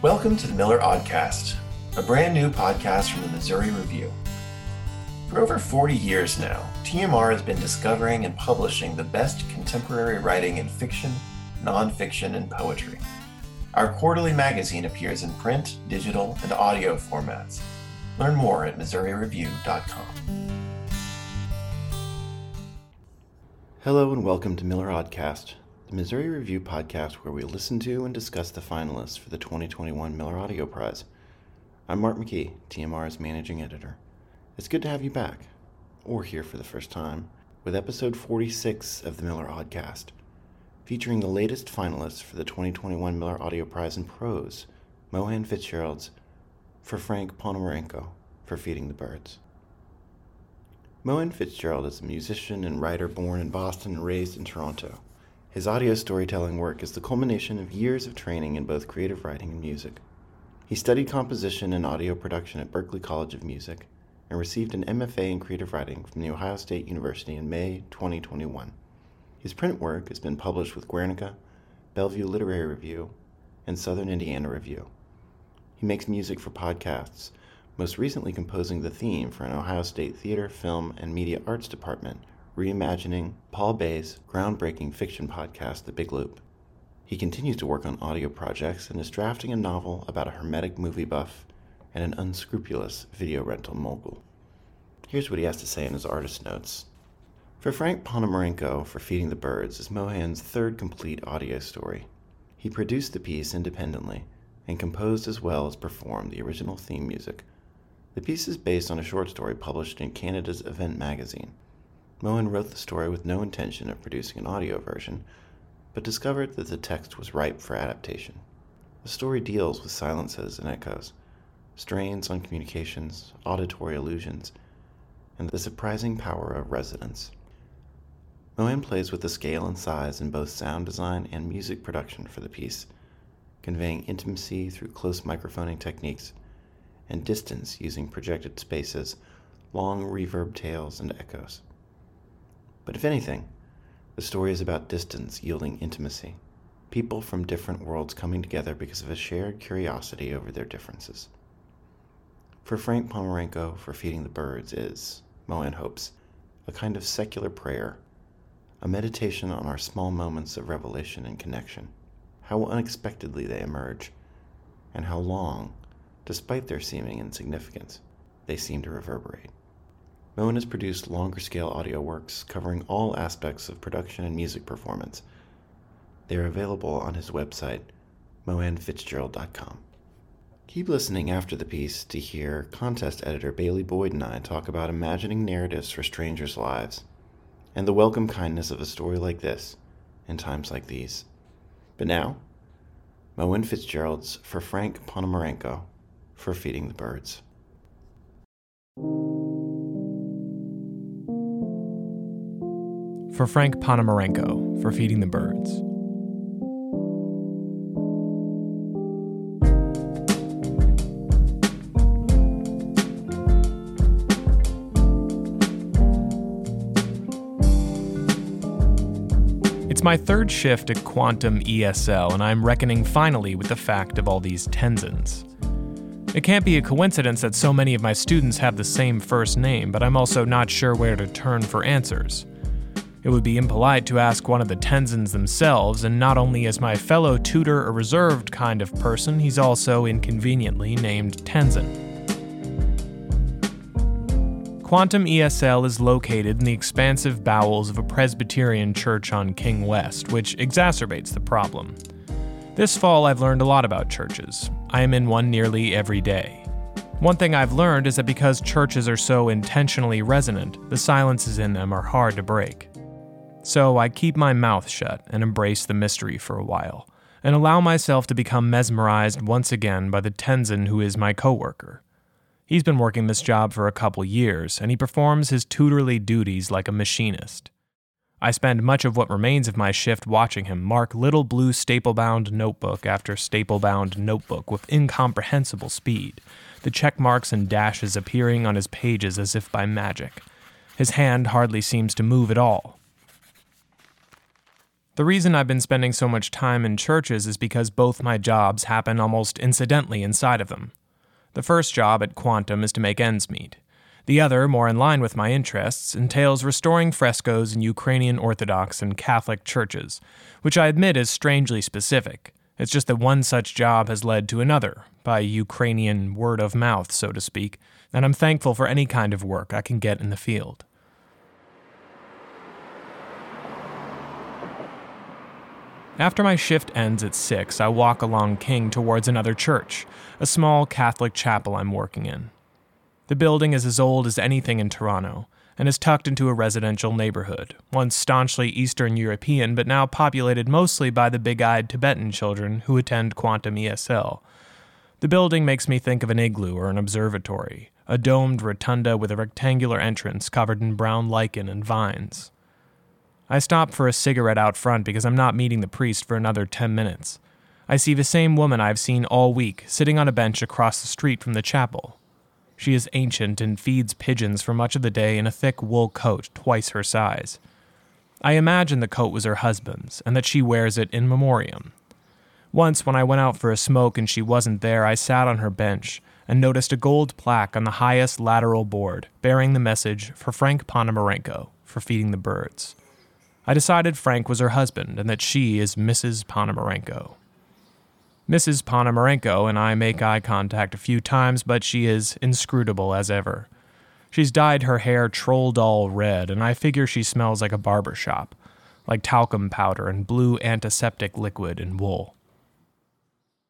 Welcome to the Miller Aud-cast, a brand new podcast from the Missouri Review. For over 40 years now, TMR has been discovering and publishing the best contemporary writing in fiction, nonfiction, and poetry. Our quarterly magazine appears in print, digital, and audio formats. Learn more at MissouriReview.com. Hello and welcome to Miller Aud-cast, the Missouri Review podcast where we listen to and discuss the finalists for the 2021 Miller Audio Prize. I'm Marc McKee, TMR's managing editor. It's good to have you back, or here for the first time, with episode 46 of the Miller Aud-cast, featuring the latest finalists for the 2021 Miller Audio Prize in Prose, Mohan Fitzgerald's For Frank Ponomarenko for Feeding the Birds. Mohan Fitzgerald is a musician and writer born in Boston and raised in Toronto. His audio storytelling work is the culmination of years of training in both creative writing and music. He studied composition and audio production at Berklee College of Music and received an MFA in creative writing from The Ohio State University in May 2021. His print work has been published with Guernica, Bellevue Literary Review, and Southern Indiana Review. He makes music for podcasts, most recently composing the theme for an Ohio State Theater, Film, and Media Arts Department reimagining Paul Bae's groundbreaking fiction podcast, The Big Loop. He continues to work on audio projects and is drafting a novel about a hermetic movie buff and an unscrupulous video rental mogul. Here's what he has to say in his artist notes. For Frank Ponomarenko for Feeding the Birds is Mohan's third complete audio story. He produced the piece independently and composed as well as performed the original theme music. The piece is based on a short story published in Canada's Event magazine. Mohan wrote the story with no intention of producing an audio version, but discovered that the text was ripe for adaptation. The story deals with silences and echoes, strains on communications, auditory illusions, and the surprising power of resonance. Mohan plays with the scale and size in both sound design and music production for the piece, conveying intimacy through close microphoning techniques and distance using projected spaces, long reverb tails, and echoes. But if anything, the story is about distance yielding intimacy, people from different worlds coming together because of a shared curiosity over their differences. For Frank Ponomarenko, for feeding the birds is, Mohan hopes, a kind of secular prayer, a meditation on our small moments of revelation and connection, how unexpectedly they emerge, and how long, despite their seeming insignificance, they seem to reverberate. Mohan has produced longer scale audio works covering all aspects of production and music performance. They are available on his website, mohanfitzgerald.com. Keep listening after the piece to hear contest editor Bailey Boyd and I talk about imagining narratives for strangers' lives and the welcome kindness of a story like this in times like these. But now, Mohan Fitzgerald's For Frank Ponomarenko for Feeding the Birds. For Frank Ponomarenko for feeding the birds. It's my third shift at Quantum ESL, and I'm reckoning finally with the fact of all these Tenzins. It can't be a coincidence that so many of my students have the same first name, but I'm also not sure where to turn for answers. It would be impolite to ask one of the Tenzins themselves, and not only is my fellow tutor a reserved kind of person, he's also inconveniently named Tenzin. Quantum ESL is located in the expansive bowels of a Presbyterian church on King West, which exacerbates the problem. This fall, I've learned a lot about churches. I am in one nearly every day. One thing I've learned is that because churches are so intentionally resonant, the silences in them are hard to break. So I keep my mouth shut and embrace the mystery for a while, and allow myself to become mesmerized once again by the Tenzin who is my coworker. He's been working this job for a couple years, and he performs his tutorly duties like a machinist. I spend much of what remains of my shift watching him mark little blue staple bound notebook after staple bound notebook with incomprehensible speed, the check marks and dashes appearing on his pages as if by magic. His hand hardly seems to move at all, The reason I've been spending so much time in churches is because both my jobs happen almost incidentally inside of them. The first job at Quantum is to make ends meet. The other, more in line with my interests, entails restoring frescoes in Ukrainian Orthodox and Catholic churches, which I admit is strangely specific. It's just that one such job has led to another, by Ukrainian word of mouth, so to speak, and I'm thankful for any kind of work I can get in the field. After my shift ends at 6, I walk along King towards another church, a small Catholic chapel I'm working in. The building is as old as anything in Toronto and is tucked into a residential neighborhood, once staunchly Eastern European but now populated mostly by the big eyed Tibetan children who attend Quantum ESL. The building makes me think of an igloo or an observatory, a domed rotunda with a rectangular entrance covered in brown lichen and vines. I stop for a cigarette out front because I'm not meeting the priest for another 10 minutes. I see the same woman I've seen all week sitting on a bench across the street from the chapel, she is ancient and feeds pigeons for much of the day in a thick wool coat twice her size. I imagine the coat was her husband's, and that she wears it in memoriam. Once, when I went out for a smoke and she wasn't there, I sat on her bench and noticed a gold plaque on the highest lateral board bearing the message for Frank Ponomarenko for feeding the birds. I decided Frank was her husband and that she is Mrs. Ponomarenko. Mrs. Ponomarenko and I make eye contact a few times, but she is inscrutable as ever. She's dyed her hair troll doll red, and I figure she smells like a barber shop, like talcum powder and blue antiseptic liquid and wool.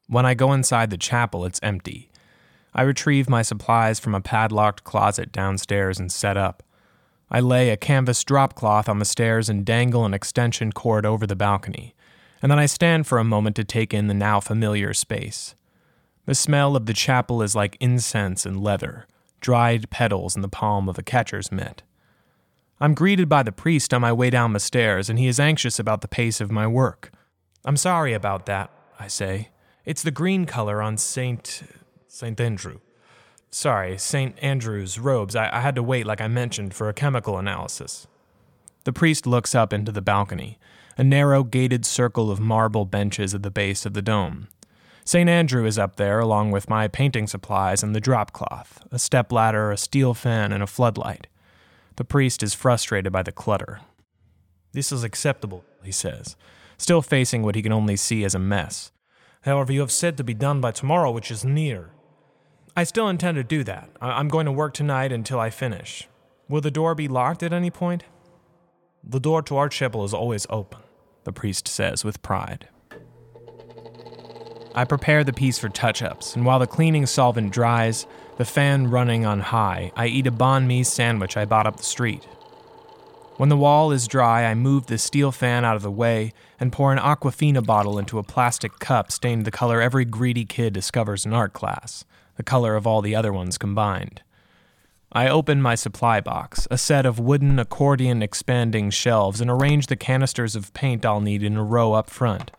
When I go inside the chapel, it's empty. I retrieve my supplies from a padlocked closet downstairs and set up. I lay a canvas drop cloth on the stairs and dangle an extension cord over the balcony and then I stand for a moment to take in the now familiar space. The smell of the chapel is like incense and leather, dried petals in the palm of a catcher's mitt. I'm greeted by the priest on my way down the stairs, and he is anxious about the pace of my work. I'm sorry about that, I say. It's the green color on Saint. Saint Andrew. Sorry, St. Andrew's robes. I, I had to wait, like I mentioned, for a chemical analysis. The priest looks up into the balcony, a narrow gated circle of marble benches at the base of the dome. St. Andrew is up there, along with my painting supplies and the drop cloth, a step ladder, a steel fan, and a floodlight. The priest is frustrated by the clutter. This is acceptable, he says, still facing what he can only see as a mess. However, you have said to be done by tomorrow, which is near. I still intend to do that. I- am going to work tonight until I finish. Will the door be locked at any point? The door to our chapel is always open the priest says with pride. I prepare the piece for touch ups, and while the cleaning solvent dries, the fan running on high, I eat a banh mi sandwich I bought up the street. When the wall is dry, I move the steel fan out of the way and pour an Aquafina bottle into a plastic cup stained the color every greedy kid discovers in art class, the color of all the other ones combined. I open my supply box, a set of wooden accordion expanding shelves, and arrange the canisters of paint I'll need in a row up front.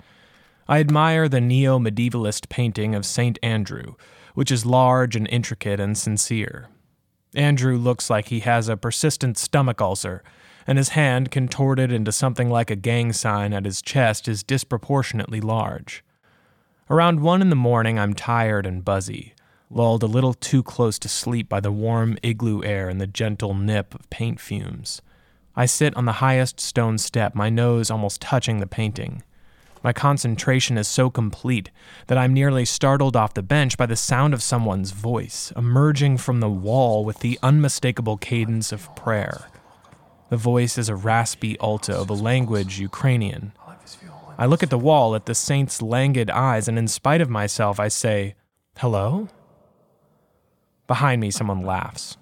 I admire the neo medievalist painting of St. Andrew, which is large and intricate and sincere. Andrew looks like he has a persistent stomach ulcer, and his hand, contorted into something like a gang sign at his chest, is disproportionately large. Around one in the morning, I'm tired and buzzy lulled a little too close to sleep by the warm igloo air and the gentle nip of paint fumes. I sit on the highest stone step, my nose almost touching the painting. My concentration is so complete that I'm nearly startled off the bench by the sound of someone's voice, emerging from the wall with the unmistakable cadence of prayer. The voice is a raspy alto of a language Ukrainian. I look at the wall at the saint's languid eyes, and in spite of myself, I say, Hello? Behind me, someone laughs.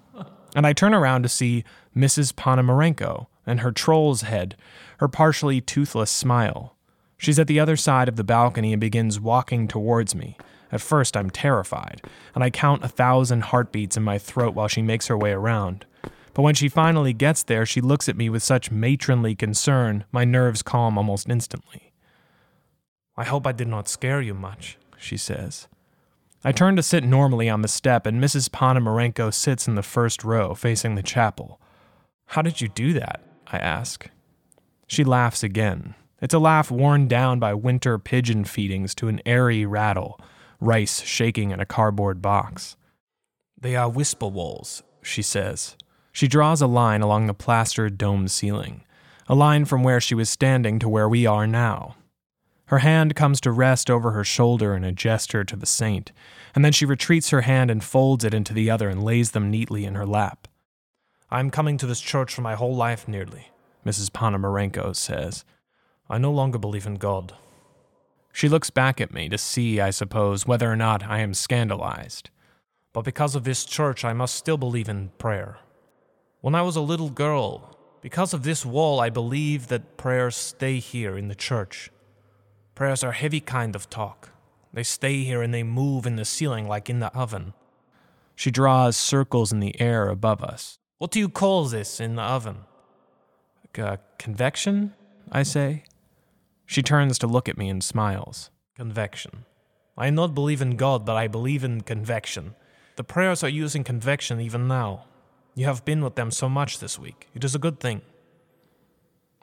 And I turn around to see Mrs. Ponomarenko and her troll's head, her partially toothless smile. She's at the other side of the balcony and begins walking towards me. At first, I'm terrified, and I count a thousand heartbeats in my throat while she makes her way around. But when she finally gets there, she looks at me with such matronly concern, my nerves calm almost instantly. I hope I did not scare you much, she says. I turn to sit normally on the step, and Mrs. Ponomarenko sits in the first row, facing the chapel. How did you do that? I ask. She laughs again. It's a laugh worn down by winter pigeon feedings to an airy rattle, rice shaking in a cardboard box. They are whisper walls, she says. She draws a line along the plastered domed ceiling, a line from where she was standing to where we are now. Her hand comes to rest over her shoulder in a gesture to the saint, and then she retreats her hand and folds it into the other and lays them neatly in her lap. I'm coming to this church for my whole life nearly, Mrs. Ponomarenko says. I no longer believe in God. She looks back at me to see, I suppose, whether or not I am scandalized. But because of this church, I must still believe in prayer. When I was a little girl, because of this wall, I believe that prayers stay here in the church. Prayers are heavy kind of talk. They stay here and they move in the ceiling like in the oven. She draws circles in the air above us. What do you call this in the oven? Uh, convection, I say. She turns to look at me and smiles. Convection. I not believe in God, but I believe in convection. The prayers are using convection even now. You have been with them so much this week. It is a good thing.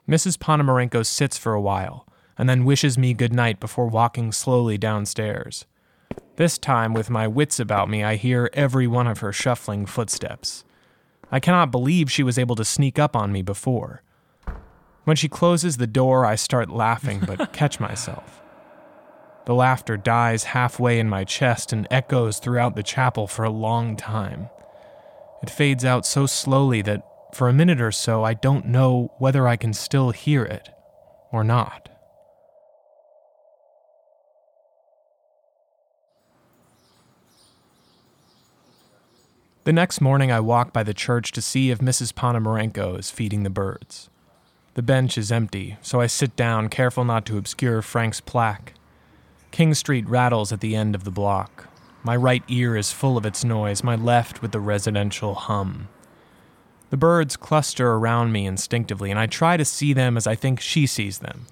Mrs. Ponomarenko sits for a while and then wishes me good night before walking slowly downstairs. This time, with my wits about me, I hear every one of her shuffling footsteps. I cannot believe she was able to sneak up on me before. When she closes the door, I start laughing but catch myself. The laughter dies halfway in my chest and echoes throughout the chapel for a long time. It fades out so slowly that for a minute or so I don't know whether I can still hear it or not. The next morning, I walk by the church to see if Mrs. Ponomarenko is feeding the birds. The bench is empty, so I sit down, careful not to obscure Frank's plaque. King Street rattles at the end of the block. My right ear is full of its noise, my left with the residential hum. The birds cluster around me instinctively, and I try to see them as I think she sees them.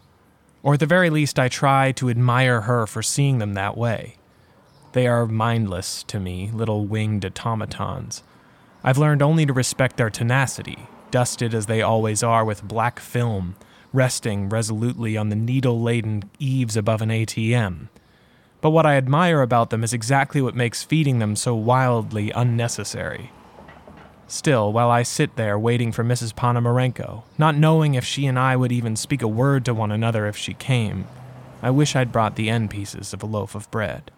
Or at the very least, I try to admire her for seeing them that way. They are mindless to me, little winged automatons. I've learned only to respect their tenacity, dusted as they always are with black film, resting resolutely on the needle laden eaves above an ATM. But what I admire about them is exactly what makes feeding them so wildly unnecessary. Still, while I sit there waiting for Mrs. Ponomarenko, not knowing if she and I would even speak a word to one another if she came, I wish I'd brought the end pieces of a loaf of bread.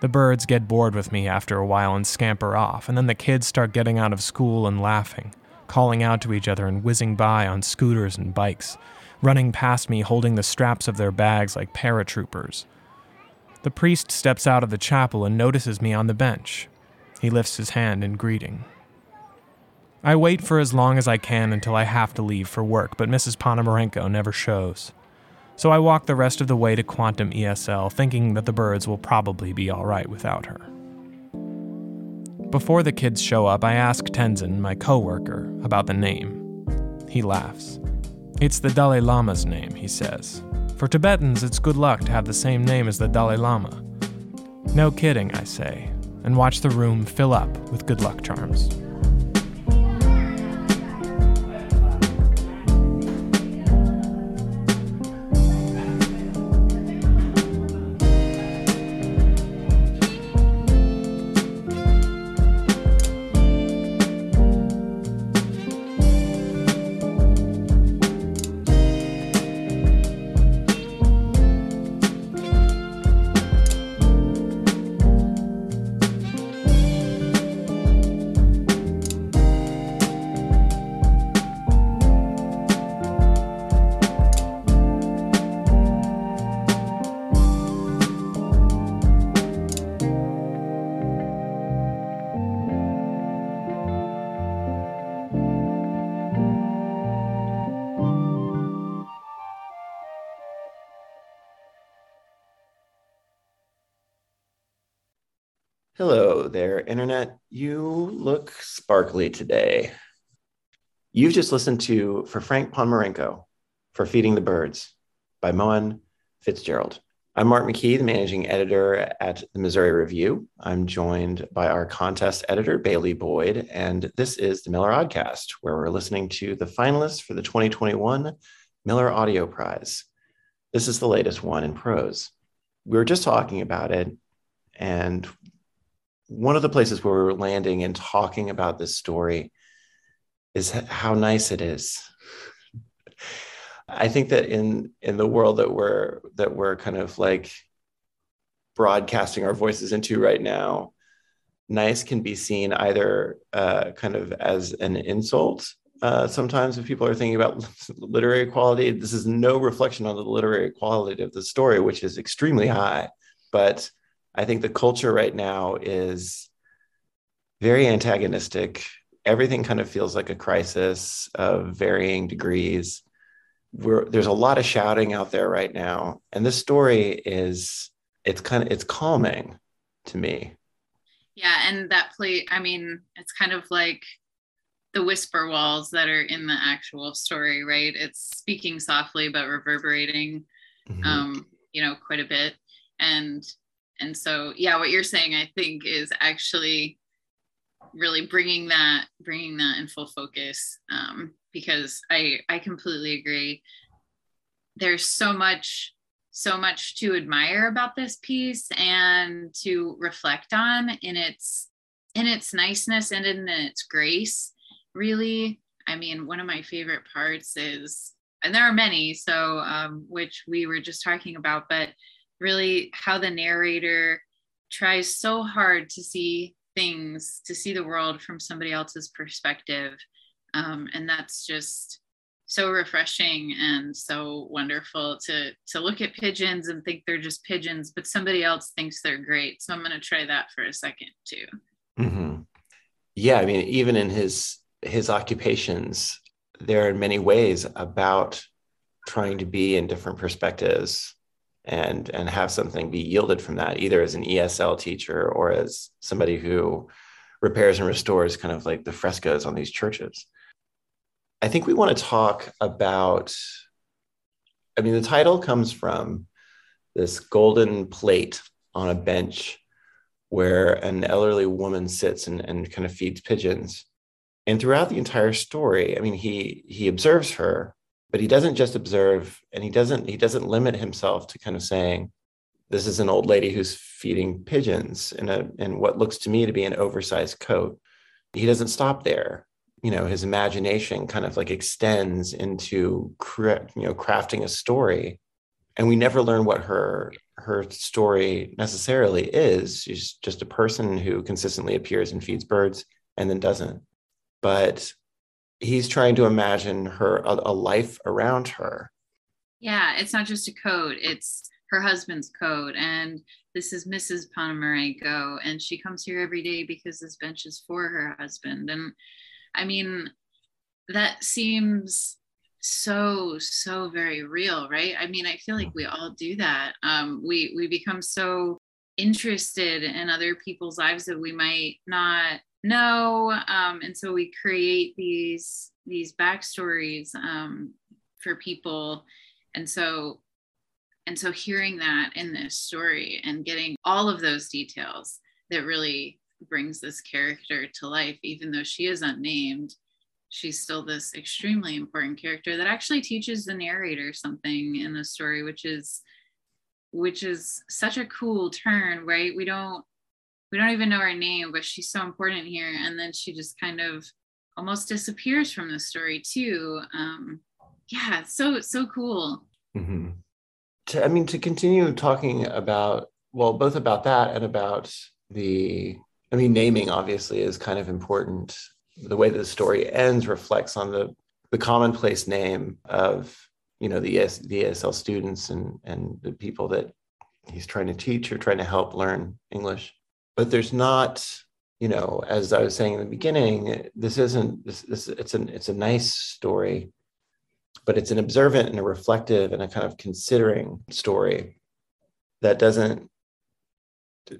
The birds get bored with me after a while and scamper off, and then the kids start getting out of school and laughing, calling out to each other and whizzing by on scooters and bikes, running past me holding the straps of their bags like paratroopers. The priest steps out of the chapel and notices me on the bench. He lifts his hand in greeting. I wait for as long as I can until I have to leave for work, but Mrs. Ponomarenko never shows. So I walk the rest of the way to Quantum ESL, thinking that the birds will probably be alright without her. Before the kids show up, I ask Tenzin, my coworker, about the name. He laughs. It's the Dalai Lama's name, he says. For Tibetans, it's good luck to have the same name as the Dalai Lama. No kidding, I say, and watch the room fill up with good luck charms. There, Internet. You look sparkly today. You've just listened to For Frank Ponomarenko for Feeding the Birds by Mohan Fitzgerald. I'm Marc McKee, the managing editor at the Missouri Review. I'm joined by our contest editor, Bailey Boyd, and this is the Miller Aud-cast, where we're listening to the finalists for the 2021 Miller Audio Prize. This is the latest one in prose. We were just talking about it, and one of the places where we're landing and talking about this story is how nice it is. I think that in in the world that we're that we're kind of like broadcasting our voices into right now, nice can be seen either uh, kind of as an insult. Uh, sometimes if people are thinking about literary quality, this is no reflection on the literary quality of the story, which is extremely high. But I think the culture right now is very antagonistic. Everything kind of feels like a crisis of varying degrees. We're, there's a lot of shouting out there right now, and this story is it's kind of it's calming to me. Yeah, and that play. I mean, it's kind of like the whisper walls that are in the actual story, right? It's speaking softly but reverberating, mm-hmm. um, you know, quite a bit, and and so yeah what you're saying i think is actually really bringing that bringing that in full focus um, because i i completely agree. There's so much so much to admire about this piece and to reflect on in its in its niceness and in its grace really. I mean one of my favorite parts is and there are many so um, which we were just talking about but really how the narrator tries so hard to see things, to see the world from somebody else's perspective. Um, and that's just so refreshing and so wonderful to to look at pigeons and think they're just pigeons, but somebody else thinks they're great. So I'm going to try that for a second too. Mm-hmm. Yeah, I mean, even in his his occupations, there are many ways about trying to be in different perspectives and and have something be yielded from that either as an esl teacher or as somebody who repairs and restores kind of like the frescoes on these churches. I think we want to talk about i mean the title comes from this golden plate on a bench where an elderly woman sits and, and kind of feeds pigeons. And throughout the entire story i mean he he observes her but he doesn't just observe and he doesn't he doesn't limit himself to kind of saying this is an old lady who's feeding pigeons in a in what looks to me to be an oversized coat. He doesn't stop there. You know his imagination kind of like extends into you know crafting a story. And we never learn what her her story necessarily is. She's just a person who consistently appears and feeds birds and then doesn't. But he's trying to imagine her a, a life around her. Yeah it's not just a code it's her husband's code and this is mrs Go, and she comes here every day because this bench is for her husband and i mean that seems so so very real right? I mean i feel like we all do that. Um we we become so interested in other people's lives that we might not know um, and so we create these these backstories um, for people. And so and so hearing that in this story and getting all of those details that really brings this character to life even though she is unnamed she's still this extremely important character that actually teaches the narrator something in the story which is which is such a cool turn right? We don't we don't even know her name, but she's so important here. And then she just kind of almost disappears from the story too. Um, yeah, so so cool. Mm-hmm. To, I mean, to continue talking about well, both about that and about the. I mean, naming obviously is kind of important. The way that the story ends reflects on the the commonplace name of you know the ES, the ESL students and and the people that he's trying to teach or trying to help learn English but there's not you know as i was saying in the beginning this isn't this, this it's an it's a nice story but it's an observant and a reflective and a kind of considering story that doesn't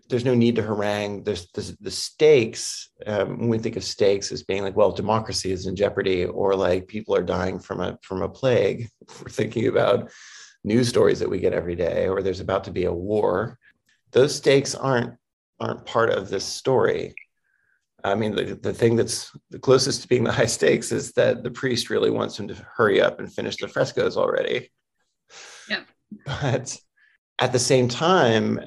there's no need to harangue. There's, the stakes um, when we think of stakes as being like well democracy is in jeopardy or like people are dying from a from a plague. We're thinking about news stories that we get every day or there's about to be a war. Those stakes aren't aren't part of this story. I mean, the, the thing that's the closest to being the high stakes is that the priest really wants him to hurry up and finish the frescoes already. Yep. But at the same time,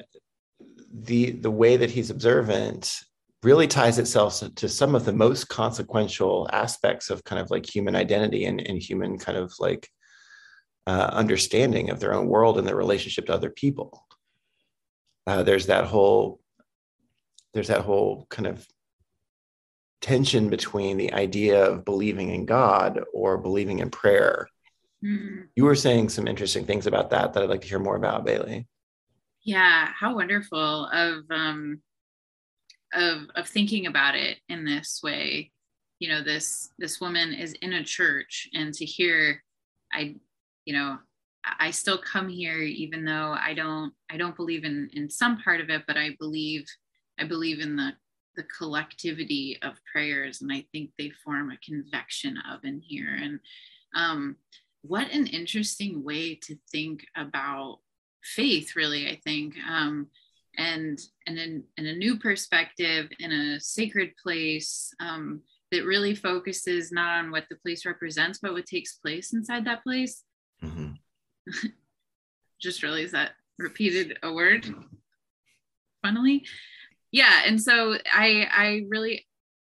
the the way that he's observant really ties itself to some of the most consequential aspects of kind of like human identity and, and human kind of like uh, understanding of their own world and their relationship to other people. Uh, there's that whole there's that whole kind of tension between the idea of believing in God or believing in prayer. Mm-hmm. You were saying some interesting things about that that I'd like to hear more about, Bailey. Yeah, how wonderful of um of of thinking about it in this way. You know, this this woman is in a church and to hear I you know, I still come here even though I don't I don't believe in in some part of it, but I believe I believe in the the collectivity of prayers and i think they form a convection oven here. And um, what an interesting way to think about faith really i think. Um, and and in, in a new perspective in a sacred place um, that really focuses not on what the place represents but what takes place inside that place. Mm-hmm. just realized that repeated a word? Funnily yeah and so i i really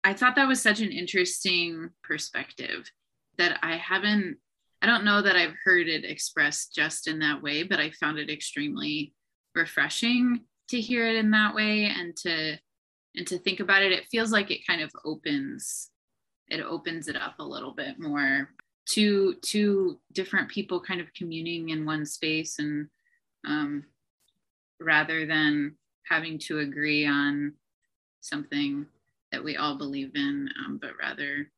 i thought that was such an interesting perspective that i haven't i don't know that i've heard it expressed just in that way but i found it extremely refreshing to hear it in that way and to and to think about it. It feels like it kind of opens it opens it up a little bit more to to different people kind of communing in one space and um rather than having to agree on something that we all believe in, um, but rather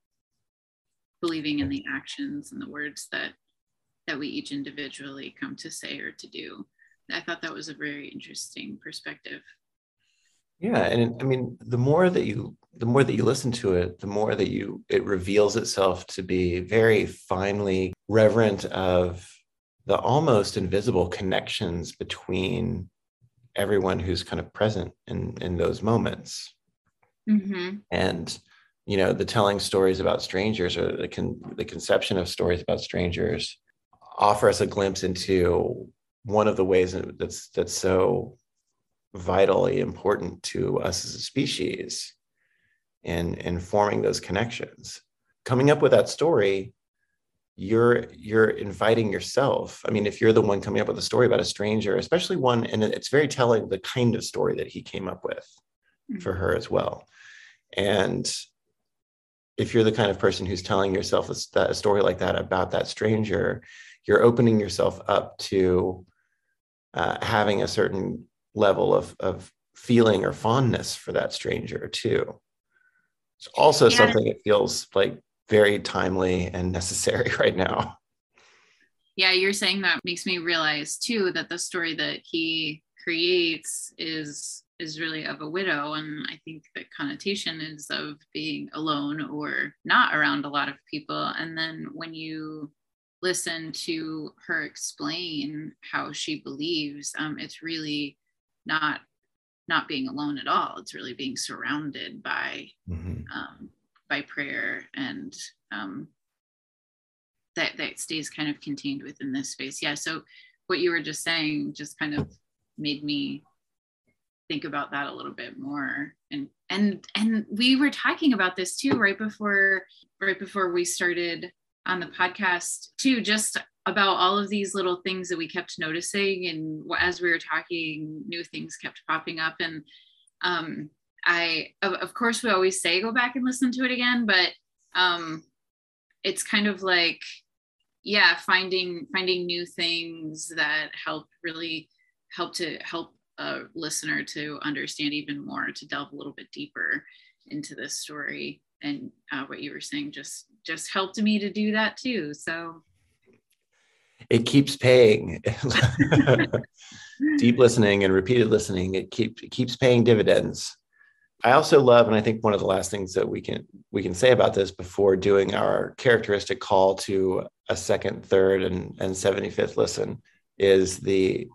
believing in the actions and the words that that we each individually come to say or to do. I thought that was a very interesting perspective. Yeah, and I mean, the more that you the more that you listen to it, the more that you it reveals itself to be very finely reverent of the almost invisible connections between everyone who's kind of present in in those moments mm-hmm. and you know the telling stories about strangers or the, con- the conception of stories about strangers offer us a glimpse into one of the ways that's that's so vitally important to us as a species in in forming those connections coming up with that story you're you're inviting yourself i mean if you're the one coming up with a story about a stranger especially one and it's very telling the kind of story that he came up with mm-hmm. for her as well and if you're the kind of person who's telling yourself a, a story like that about that stranger you're opening yourself up to uh, having a certain level of, of feeling or fondness for that stranger too it's also yeah. something that feels like very timely and necessary right now. Yeah, you're saying that makes me realize too that the story that he creates is is really of a widow and i think the connotation is of being alone or not around a lot of people and then when you listen to her explain how she believes um, it's really not not being alone at all it's really being surrounded by mm-hmm. um, by prayer and um, that that stays kind of contained within this space. Yeah so what you were just saying just kind of made me think about that a little bit more. And and and we were talking about this too right before right before we started on the podcast too just about all of these little things that we kept noticing and as we were talking new things kept popping up. And um I of, of course we always say go back and listen to it again, but um it's kind of like yeah, finding finding new things that help really help to help a listener to understand even more, to delve a little bit deeper into this story. And uh, what you were saying just just helped me to do that too. So it keeps paying. Deep listening and repeated listening, it keeps it keeps paying dividends. I also love, and I think one of the last things that we can we can say about this before doing our characteristic call to a second, third, and and seventy fifth listen is the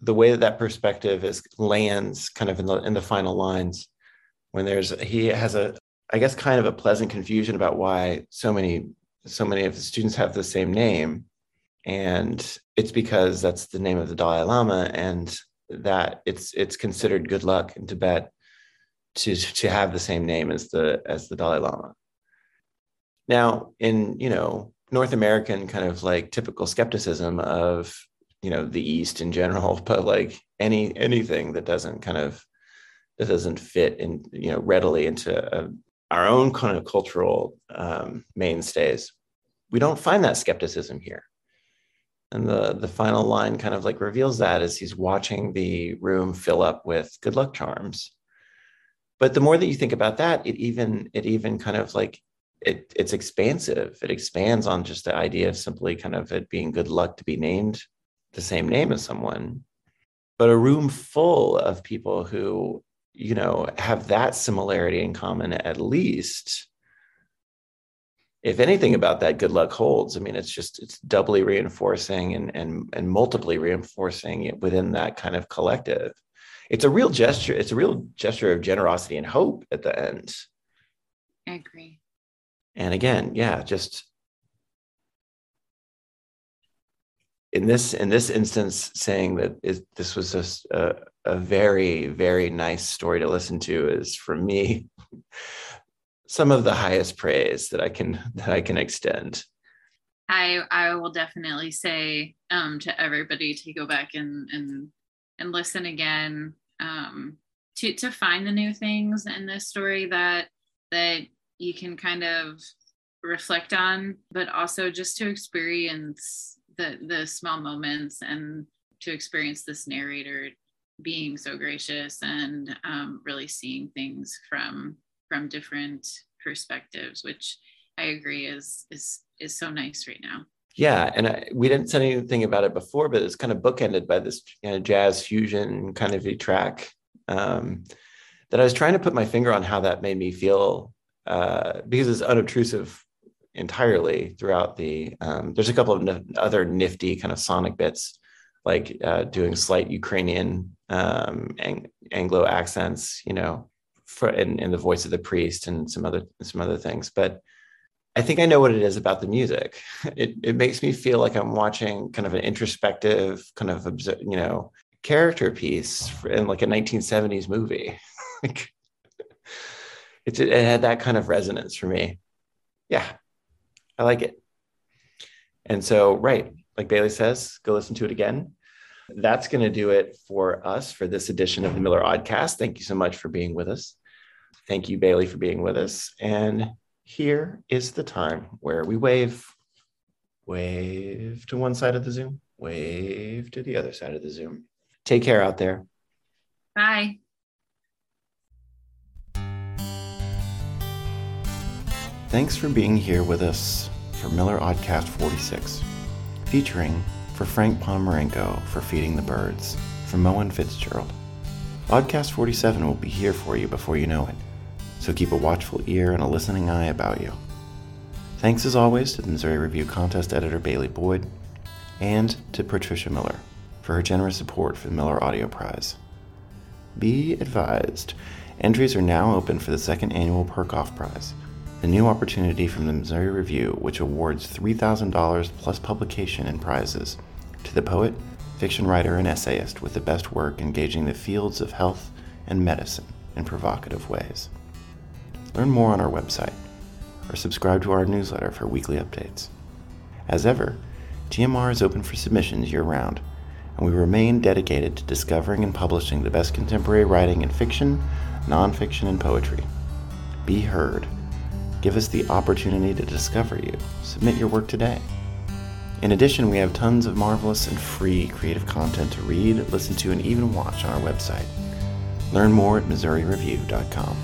the way that that perspective is lands kind of in the in the final lines. When there's he has a I guess, kind of a pleasant confusion about why so many so many of the students have the same name, and it's because that's the name of the Dalai Lama, and that it's it's considered good luck in Tibet to to have the same name as the as the Dalai Lama. Now, in you know North American kind of like typical skepticism of you know the East in general, but like any anything that doesn't kind of that doesn't fit in you know readily into a, our own kind of cultural um, mainstays, we don't find that skepticism here. And the the final line kind of like reveals that as he's watching the room fill up with good luck charms. But the more that you think about that, it even it even kind of like it it's expansive. It expands on just the idea of simply kind of it being good luck to be named the same name as someone. But a room full of people who, you know, have that similarity in common at least if anything about that good luck holds i mean it's just it's doubly reinforcing and and and multiply reinforcing it within that kind of collective it's a real gesture it's a real gesture of generosity and hope at the end i agree and again yeah just in this in this instance saying that is, this was just a, a very very nice story to listen to is for me some of the highest praise that I can that I can extend. I I will definitely say um, to everybody to go back and and and listen again um, to to find the new things in this story that that you can kind of reflect on, but also just to experience the the small moments and to experience this narrator being so gracious and um, really seeing things from from different perspectives, which I agree is is is so nice right now. Yeah, and I, we didn't say anything about it before, but it's kind of bookended by this you know, jazz fusion kind of a track um, that I was trying to put my finger on how that made me feel uh, because it's unobtrusive entirely throughout the. Um, there's a couple of n- other nifty kind of sonic bits, like uh, doing slight Ukrainian um, ang- Anglo accents, you know, for in, in the voice of the priest and some other some other things but i think i know what it is about the music it, it makes me feel like i'm watching kind of an introspective kind of you know character piece in like a 1970s movie like it, it had that kind of resonance for me yeah i like it and so right like bailey says go listen to it again that's going to do it for us for this edition of the Miller Aud-cast. Thank you so much for being with us. Thank you, Bailey, for being with us. And here is the time where we wave, wave to one side of the Zoom, wave to the other side of the Zoom. Take care out there. Bye. Thanks for being here with us for Miller Aud-cast 46, featuring for Frank Ponomarenko for Feeding the Birds, from Mohan Fitzgerald. Aud-cast 47 will be here for you before you know it, so keep a watchful ear and a listening eye about you. Thanks as always to the Missouri Review contest editor Bailey Boyd and to Patricia Miller for her generous support for the Miller Audio Prize. Be advised, entries are now open for the second annual Perkoff Prize the new opportunity from the Missouri Review, which awards $3,000 plus publication and prizes to the poet, fiction writer, and essayist with the best work engaging the fields of health and medicine in provocative ways. Learn more on our website or subscribe to our newsletter for weekly updates. As ever, TMR is open for submissions year round, and we remain dedicated to discovering and publishing the best contemporary writing in fiction, nonfiction, and poetry. Be heard Give us the opportunity to discover you. Submit your work today. In addition, we have tons of marvelous and free creative content to read, listen to, and even watch on our website. Learn more at MissouriReview.com.